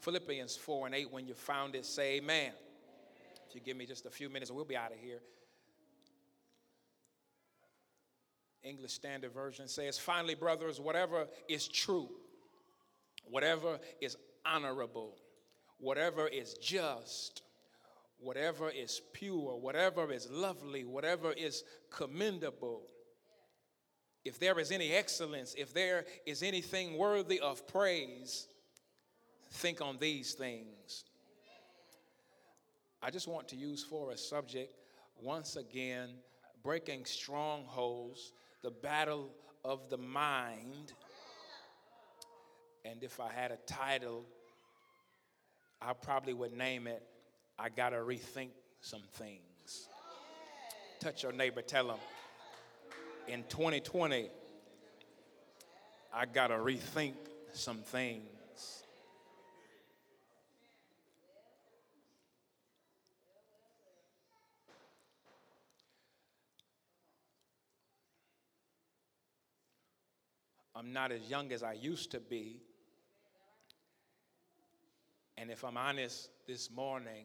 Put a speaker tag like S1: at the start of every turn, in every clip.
S1: Philippians 4 and 8, when you found it, say amen. If you give me just a few minutes, we'll be out of here. English Standard Version says, Finally, brothers, whatever is true, whatever is honorable, whatever is just, whatever is pure, whatever is lovely, whatever is commendable, if there is any excellence, if there is anything worthy of praise, think on these things. I just want to use for a subject once again breaking strongholds the battle of the mind. And if I had a title, I probably would name it, I Gotta Rethink Some Things. Touch your neighbor, tell them, in 2020, I gotta rethink some things. I'm not as young as I used to be. And if I'm honest this morning,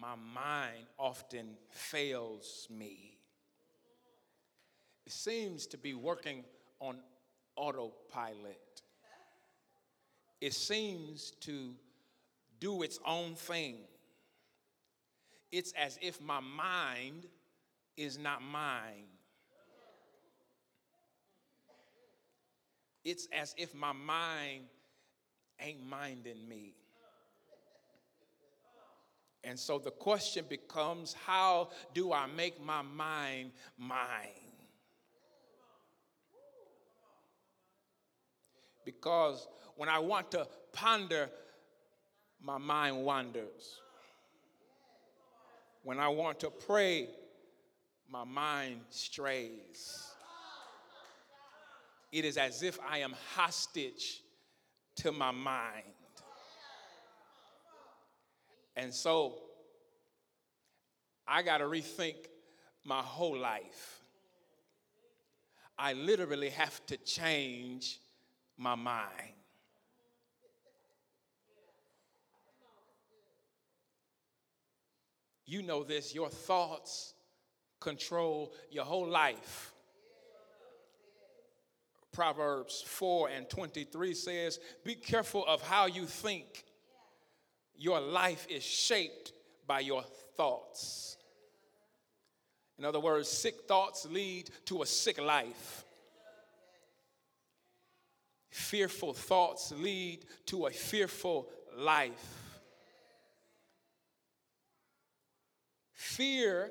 S1: my mind often fails me. It seems to be working on autopilot. It seems to do its own thing. It's as if my mind is not mine. It's as if my mind ain't minding me. And so the question becomes how do I make my mind mine? Because when I want to ponder, my mind wanders. When I want to pray, my mind strays it is as if I am hostage to my mind. And so I got to rethink my whole life. I literally have to change my mind. You know this, your thoughts control your whole life. Proverbs 4 and 23 says, Be careful of how you think. Your life is shaped by your thoughts. In other words, sick thoughts lead to a sick life. Fearful thoughts lead to a fearful life. Fear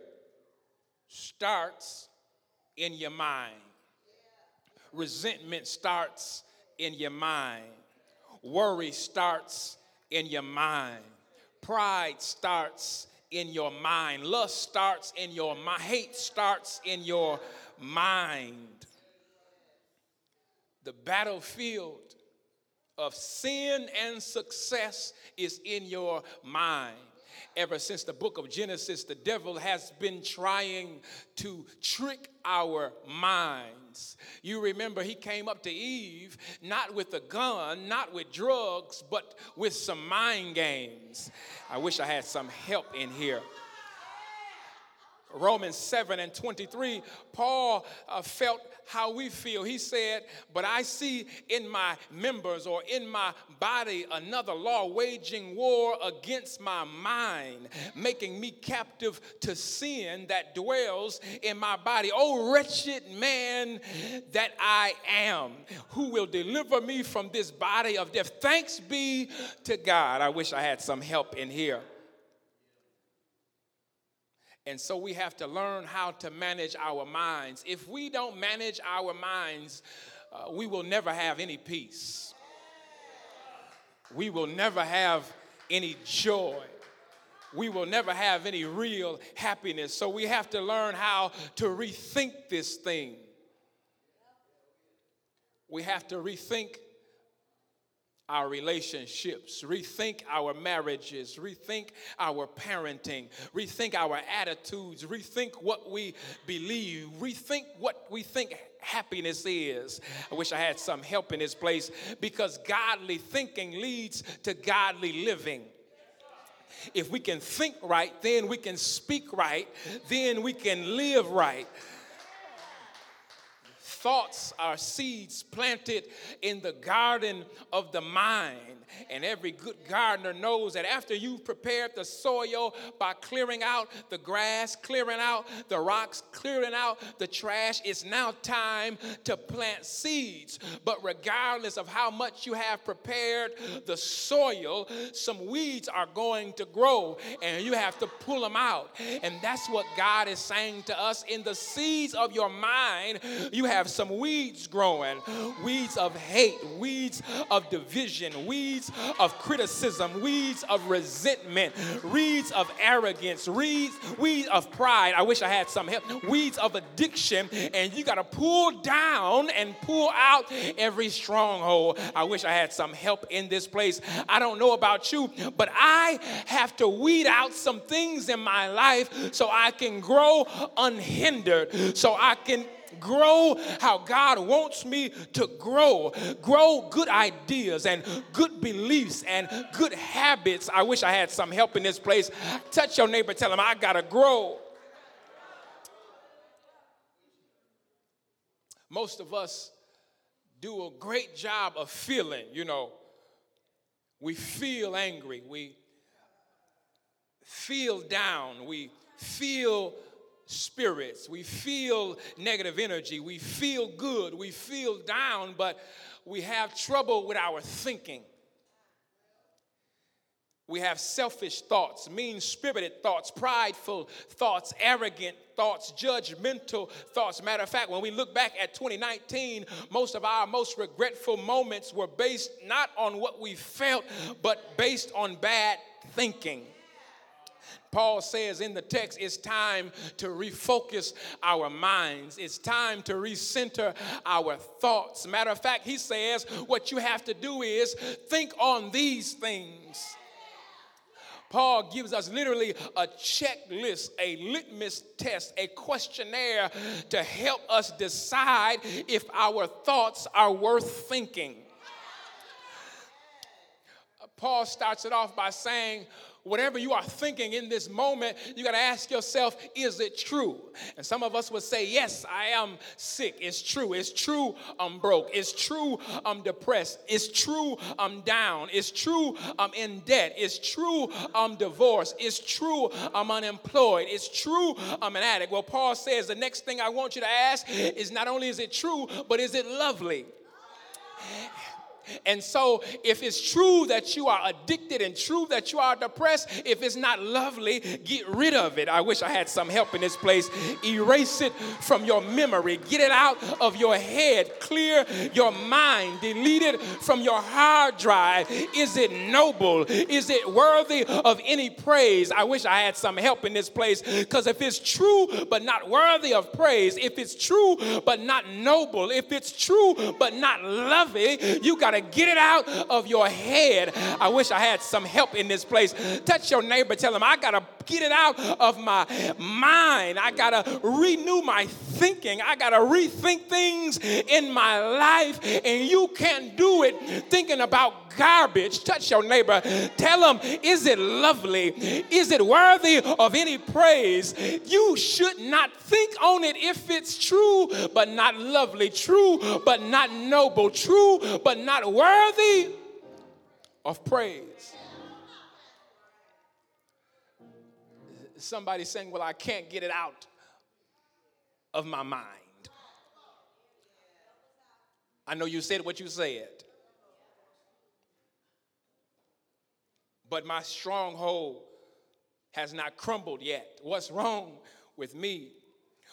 S1: starts in your mind resentment starts in your mind, worry starts in your mind, pride starts in your mind, lust starts in your mind, hate starts in your mind. The battlefield of sin and success is in your mind ever since the book of Genesis, the devil has been trying to trick our minds. You remember he came up to Eve not with a gun, not with drugs, but with some mind games. I wish I had some help in here. Romans 7 and 23, Paul uh, felt how we feel. He said, But I see in my members or in my body another law waging war against my mind, making me captive to sin that dwells in my body. Oh, wretched man that I am, who will deliver me from this body of death? Thanks be to God. I wish I had some help in here. And so we have to learn how to manage our minds. If we don't manage our minds, uh, we will never have any peace. We will never have any joy. We will never have any real happiness. So we have to learn how to rethink this thing. We have to rethink our relationships, rethink our marriages, rethink our parenting, rethink our attitudes, rethink what we believe, rethink what we think happiness is. I wish I had some help in this place because godly thinking leads to godly living. If we can think right, then we can speak right, then we can live right. Thoughts are seeds planted in the garden of the mind. And every good gardener knows that after you've prepared the soil by clearing out the grass, clearing out the rocks, clearing out the trash, it's now time to plant seeds. But regardless of how much you have prepared the soil, some weeds are going to grow and you have to pull them out. And that's what God is saying to us in the seeds of your mind. You have some weeds growing weeds of hate, weeds of division, weeds weeds of criticism, weeds of resentment, weeds of arrogance, weeds, weeds of pride. I wish I had some help. Weeds of addiction, and you got to pull down and pull out every stronghold. I wish I had some help in this place. I don't know about you, but I have to weed out some things in my life so I can grow unhindered, so I can grow how God wants me to grow, grow good ideas and good beliefs and good habits. I wish I had some help in this place. Touch your neighbor, tell him, I gotta grow. Most of us do a great job of feeling, you know. We feel angry, we feel down, we feel spirits. We feel negative energy. We feel good. We feel down, but we have trouble with our thinking. We have selfish thoughts, mean spirited thoughts, prideful thoughts, arrogant thoughts, judgmental thoughts. Matter of fact, when we look back at 2019, most of our most regretful moments were based not on what we felt, but based on bad thinking. Paul says in the text, it's time to refocus our minds. It's time to recenter our thoughts. Matter of fact, he says what you have to do is think on these things. Paul gives us literally a checklist, a litmus test, a questionnaire to help us decide if our thoughts are worth thinking. Paul starts it off by saying, whatever you are thinking in this moment, you got to ask yourself, is it true? And some of us would say, yes, I am sick. It's true. It's true I'm broke. It's true I'm depressed. It's true I'm down. It's true I'm in debt. It's true I'm divorced. It's true I'm unemployed. It's true I'm an addict. Well, Paul says the next thing I want you to ask is not only is it true, but is it lovely? And so, if it's true that you are addicted and true that you are depressed, if it's not lovely, get rid of it. I wish I had some help in this place. Erase it from your memory, get it out of your head, clear your mind, delete it from your hard drive. Is it noble? Is it worthy of any praise? I wish I had some help in this place because if it's true but not worthy of praise, if it's true but not noble, if it's true but not lovely, you got to to get it out of your head. I wish I had some help in this place. Touch your neighbor, tell him, I got to get it out of my mind. I got to renew my thinking. I got to rethink things in my life. And you can't do it thinking about garbage. Touch your neighbor. Tell them, is it lovely? Is it worthy of any praise? You should not think on it if it's true, but not lovely, true, but not noble, true, but not worthy of praise. Somebody saying, Well, I can't get it out of my mind. I know you said what you said. But my stronghold has not crumbled yet. What's wrong with me?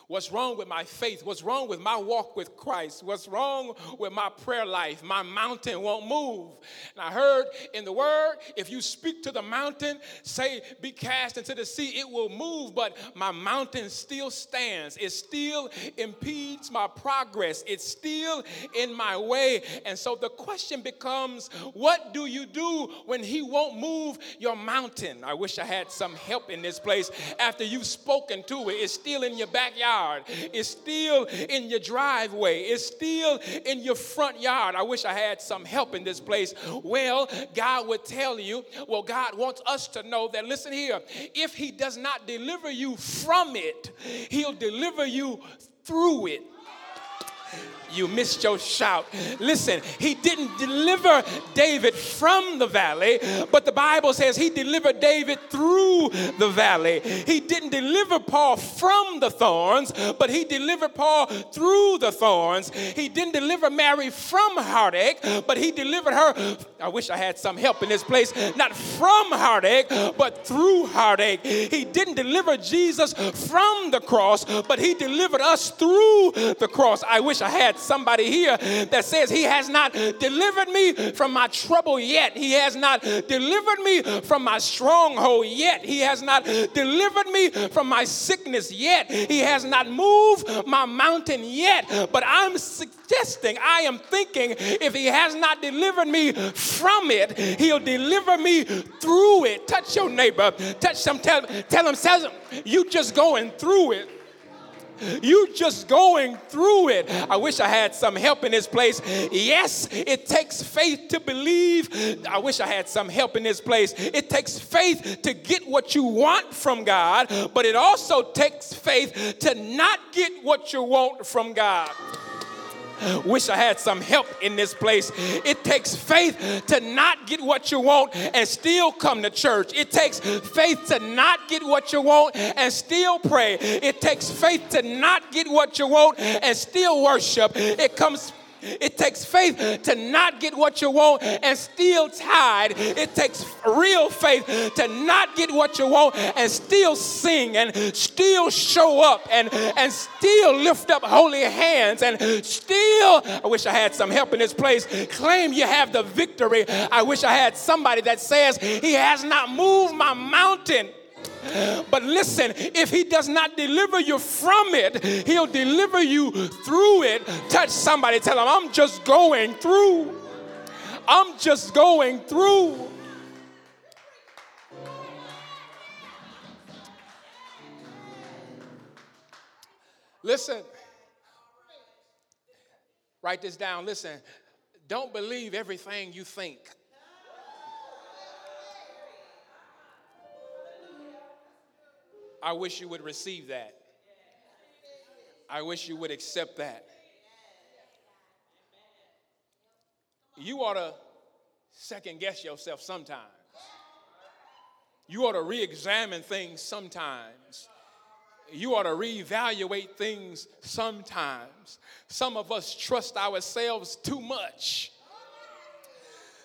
S1: What's wrong with my faith? What's wrong with my walk with Christ? What's wrong with my prayer life? My mountain won't move. And I heard in the word, if you speak to the mountain, say, be cast into the sea, it will move, but my mountain still stands. It still impedes my progress. It's still in my way. And so the question becomes, what do you do when he won't move your mountain? I wish I had some help in this place. After you've spoken to it, it's still in your backyard backyard. It's still in your driveway. It's still in your front yard. I wish I had some help in this place. Well, God would tell you, well, God wants us to know that, listen here, if He does not deliver you from it, He'll deliver you through it. You missed your shout. Listen, he didn't deliver David from the valley, but the Bible says he delivered David through the valley. He didn't deliver Paul from the thorns, but he delivered Paul through the thorns. He didn't deliver Mary from heartache, but he delivered her. I wish I had some help in this place, not from heartache, but through heartache. He didn't deliver Jesus from the cross, but he delivered us through the cross. I wish I had somebody here that says, He has not delivered me from my trouble yet. He has not delivered me from my stronghold yet. He has not delivered me from my sickness yet. He has not moved my mountain yet. But I'm suggesting, I am thinking, if He has not delivered me from it, He'll deliver me through it. Touch your neighbor, touch them, tell, tell them, tell them, you just going through it. You just going through it. I wish I had some help in this place. Yes, it takes faith to believe. I wish I had some help in this place. It takes faith to get what you want from God, but it also takes faith to not get what you want from God. Wish I had some help in this place. It takes faith to not get what you want and still come to church. It takes faith to not get what you want and still pray. It takes faith to not get what you want and still worship. It comes it takes faith to not get what you want and still tithe. It takes real faith to not get what you want and still sing and still show up and, and still lift up holy hands and still, I wish I had some help in this place, claim you have the victory. I wish I had somebody that says, He has not moved my mountain. But listen, if he does not deliver you from it, he'll deliver you through it. Touch somebody, tell them, I'm just going through. I'm just going through. Listen, write this down. Listen, don't believe everything you think. I wish you would receive that. I wish you would accept that. You ought to second guess yourself sometimes. You ought to re examine things sometimes. You ought to reevaluate things sometimes. Some of us trust ourselves too much.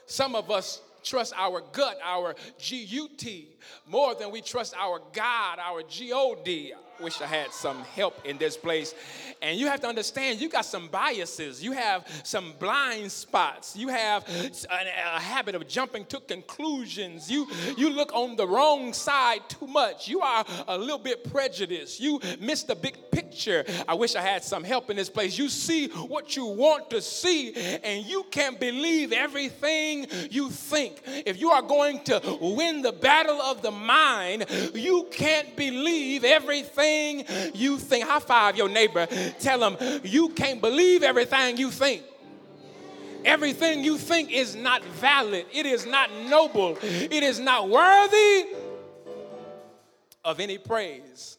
S1: Some of us trust our gut, our G U T, more than we trust our God, our G O D. Wish I had some help in this place. And you have to understand, you got some biases. You have some blind spots. You have a, a habit of jumping to conclusions. You, you look on the wrong side too much. You are a little bit prejudiced. You miss the big picture. I wish I had some help in this place. You see what you want to see, and you can't believe everything you think. If you are going to win the battle of the mind, you can't believe everything you think. High five your neighbor. Tell them you can't believe everything you think. Everything you think is not valid, it is not noble, it is not worthy of any praise.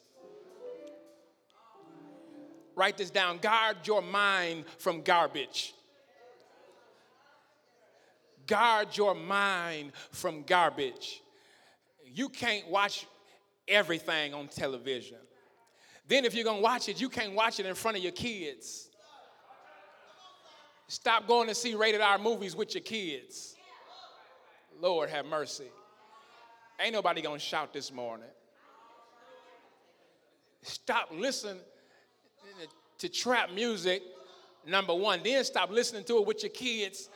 S1: Write this down. Guard your mind from garbage. Guard your mind from garbage. You can't watch everything on television. Then, if you're gonna watch it, you can't watch it in front of your kids. Stop going to see rated R movies with your kids. Lord have mercy. Ain't nobody gonna shout this morning. Stop listening to trap music, number one. Then stop listening to it with your kids.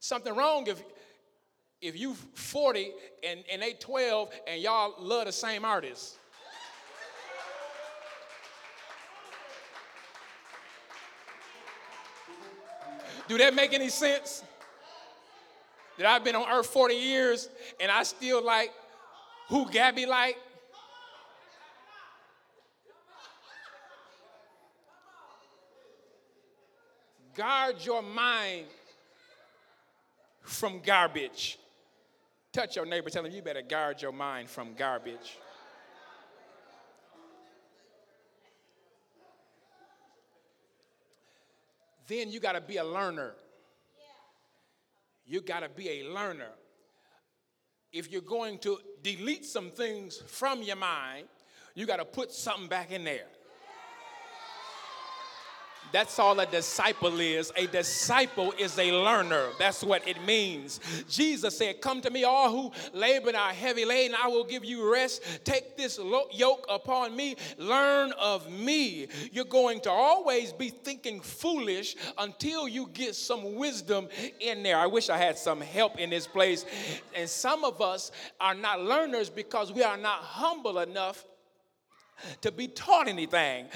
S1: Something wrong if if you 40 and, and they 12 and y'all love the same artist. Do that make any sense? That I've been on earth 40 years and I still like Who Gabby like? Guard your mind from garbage. Touch your neighbor, tell him you better guard your mind from garbage. Then you got to be a learner. You got to be a learner. If you're going to delete some things from your mind, you got to put something back in there. That's all a disciple is. A disciple is a learner. That's what it means. Jesus said, Come to me, all who labor and are heavy laden, I will give you rest. Take this yoke upon me. Learn of me. You're going to always be thinking foolish until you get some wisdom in there. I wish I had some help in this place. And some of us are not learners because we are not humble enough to be taught anything.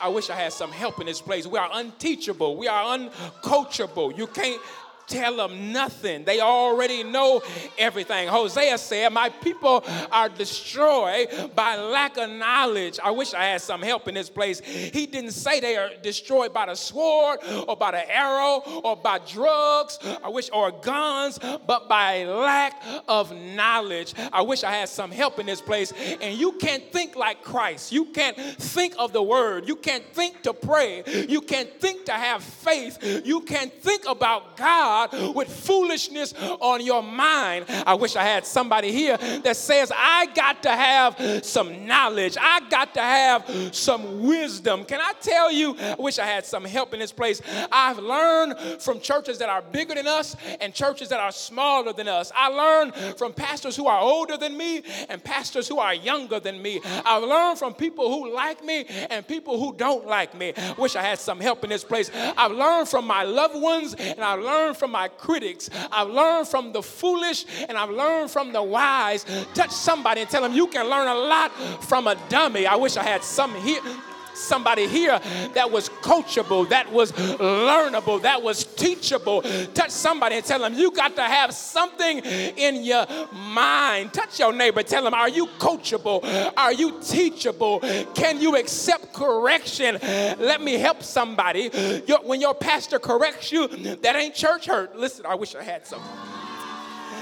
S1: I wish I had some help in this place. We are unteachable, we are uncoachable. You can't tell them nothing. They already know everything. Hosea said, My people are destroyed by lack of knowledge. I wish I had some help in this place. He didn't say they are destroyed by the sword or by the arrow or by drugs, I wish, or guns, but by lack of knowledge. I wish I had some help in this place. And you can't think like Christ. You can't think of the word. You can't think to pray. You can't think to have faith. You can't think about God God with foolishness on your mind. I wish I had somebody here that says, I got to have some knowledge, I got to have some wisdom. Can I tell you? I wish I had some help in this place. I've learned from churches that are bigger than us and churches that are smaller than us. I learned from pastors who are older than me and pastors who are younger than me. I've learned from people who like me and people who don't like me. I wish I had some help in this place. I've learned from my loved ones and I've learned from from my critics. I've learned from the foolish and I've learned from the wise. Touch somebody and tell them you can learn a lot from a dummy. I wish I had some here somebody here that was coachable, that was learnable, that was teachable. Touch somebody and tell them you got to have something in your mind. Touch your neighbor, tell them, Are you coachable? Are you teachable? Can you accept correction? Let me help somebody. when your pastor corrects you, that ain't church hurt. Listen, I wish I had some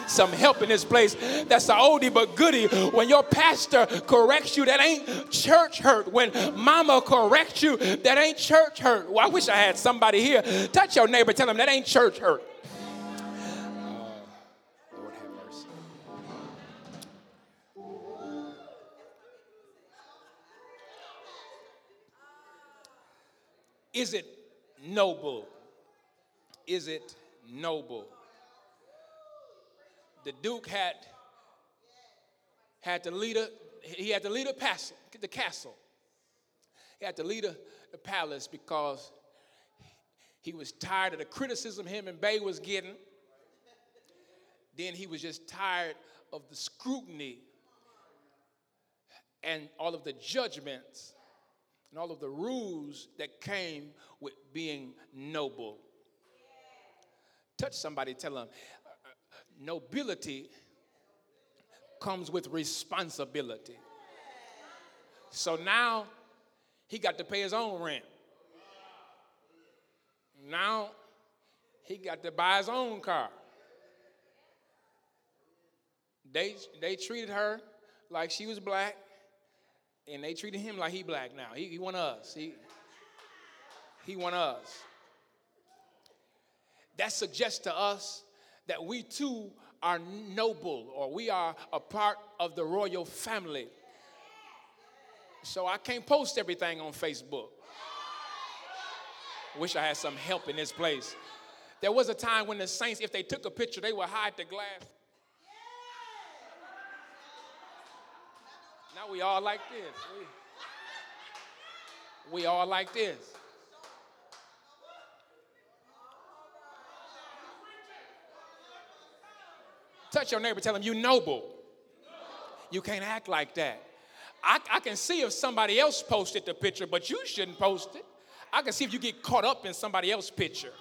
S1: some help in this place. That's the oldie but goodie. When your pastor corrects you, that ain't church hurt. When mama corrects you, that ain't church hurt. Well, I wish I had somebody here. Touch your neighbor, tell them that ain't church hurt. Is it noble? Is it noble? The Duke had had to lead a he had to lead a castle, the castle. He had to lead a, the palace because he was tired of the criticism him and Bay was getting. Then he was just tired of the scrutiny and all of the judgments and all of the rules that came with being noble. Touch somebody, tell them, nobility comes with responsibility. So now he got to pay his own rent. Now he got to buy his own car. They, they treated her like she was black, and they treated him like he black now. He, he want us. He, he want us. That suggests to us that we too are noble or we are a part of the royal family. So I can't post everything on Facebook. Wish I had some help in this place. There was a time when the saints, if they took a picture, they would hide the glass. Now we all like this. We, we all like this. Touch your neighbor, tell him, you noble. You can't act like that. I, I can see if somebody else posted the picture, but you shouldn't post it. I can see if you get caught up in somebody else's picture.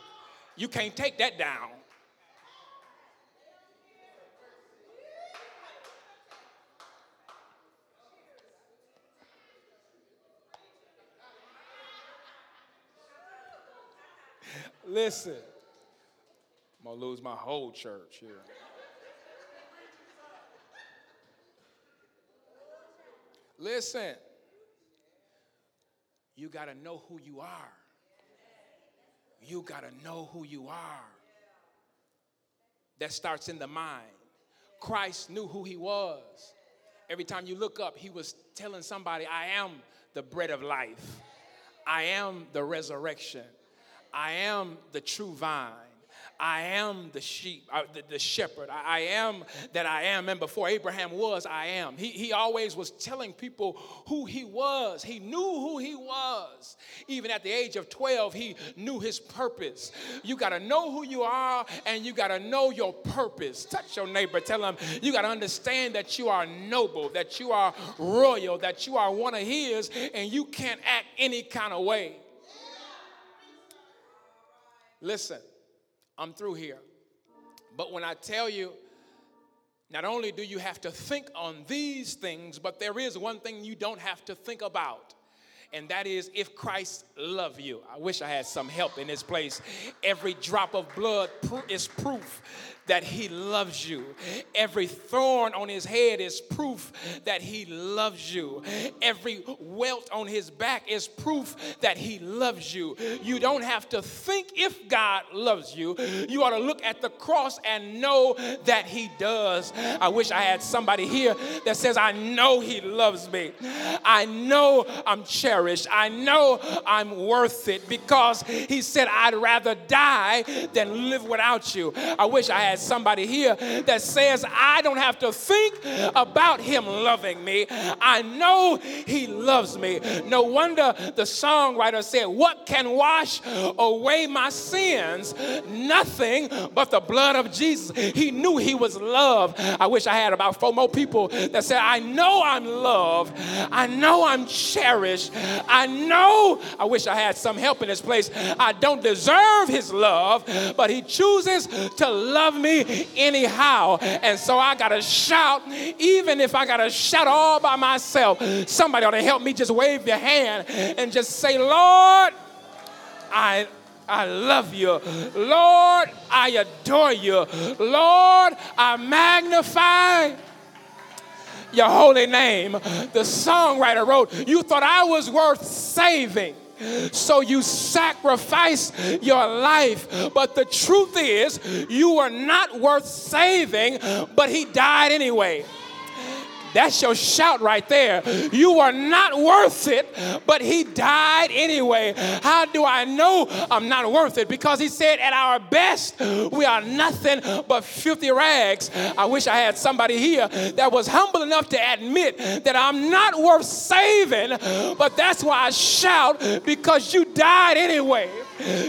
S1: You can't take that down. Listen, I'm gonna lose my whole church here. Listen, you got to know who you are. You got to know who you are. That starts in the mind. Christ knew who he was. Every time you look up, he was telling somebody, I am the bread of life. I am the resurrection. I am the true vine. I am the sheep, uh, the, the, shepherd. I, I, am that I am. And before Abraham was, I am. He, he always was telling people who he was. He knew who he was. Even at the age of 12, he knew his purpose. You got to know who you are and you got to know your purpose. Touch your neighbor. Tell him you got to understand that you are noble, that you are royal, that you are one of his, and you can't act any kind of way. Listen. I'm through here. But when I tell you, not only do you have to think on these things, but there is one thing you don't have to think about. And that is if Christ love you. I wish I had some help in this place. Every drop of blood is proof that he loves you. Every thorn on his head is proof that he loves you. Every welt on his back is proof that he loves you. You don't have to think if God loves you. You ought to look at the cross and know that he does. I wish I had somebody here that says, I know he loves me. I know I'm cherished. I know I'm worth it because he said, I'd rather die than live without you. I wish I had somebody here that says, I don't have to think about him loving me. I know he loves me. No wonder the songwriter said, What can wash away my sins? Nothing but the blood of Jesus. He knew he was loved. I wish I had about four more people that said, I know I'm loved. I know I'm cherished. I know, I wish I had some help in this place. I don't deserve his love, but he chooses to love me me anyhow. And so I got to shout, even if I got to shout all by myself. Somebody ought to help me just wave your hand and just say, Lord, I. I love you. Lord, I adore you. Lord, I magnify your holy name. The songwriter wrote, You thought I was worth saving. So you sacrifice your life. But the truth is, you are not worth saving, but He died anyway. That's your shout right there. You are not worth it, but He died anyway. How do I know I'm not worth it? Because He said, at our best, we are nothing but filthy rags. I wish I had somebody here that was humble enough to admit that I'm not worth saving, but that's why I shout because you died anyway.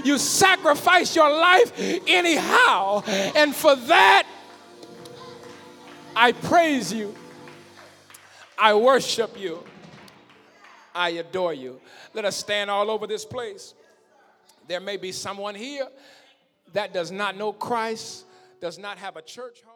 S1: You sacrificed your life anyhow. And for that, I praise you. I worship you. I adore you. Let us stand all over this place. There may be someone here that does not know Christ, does not have a church home.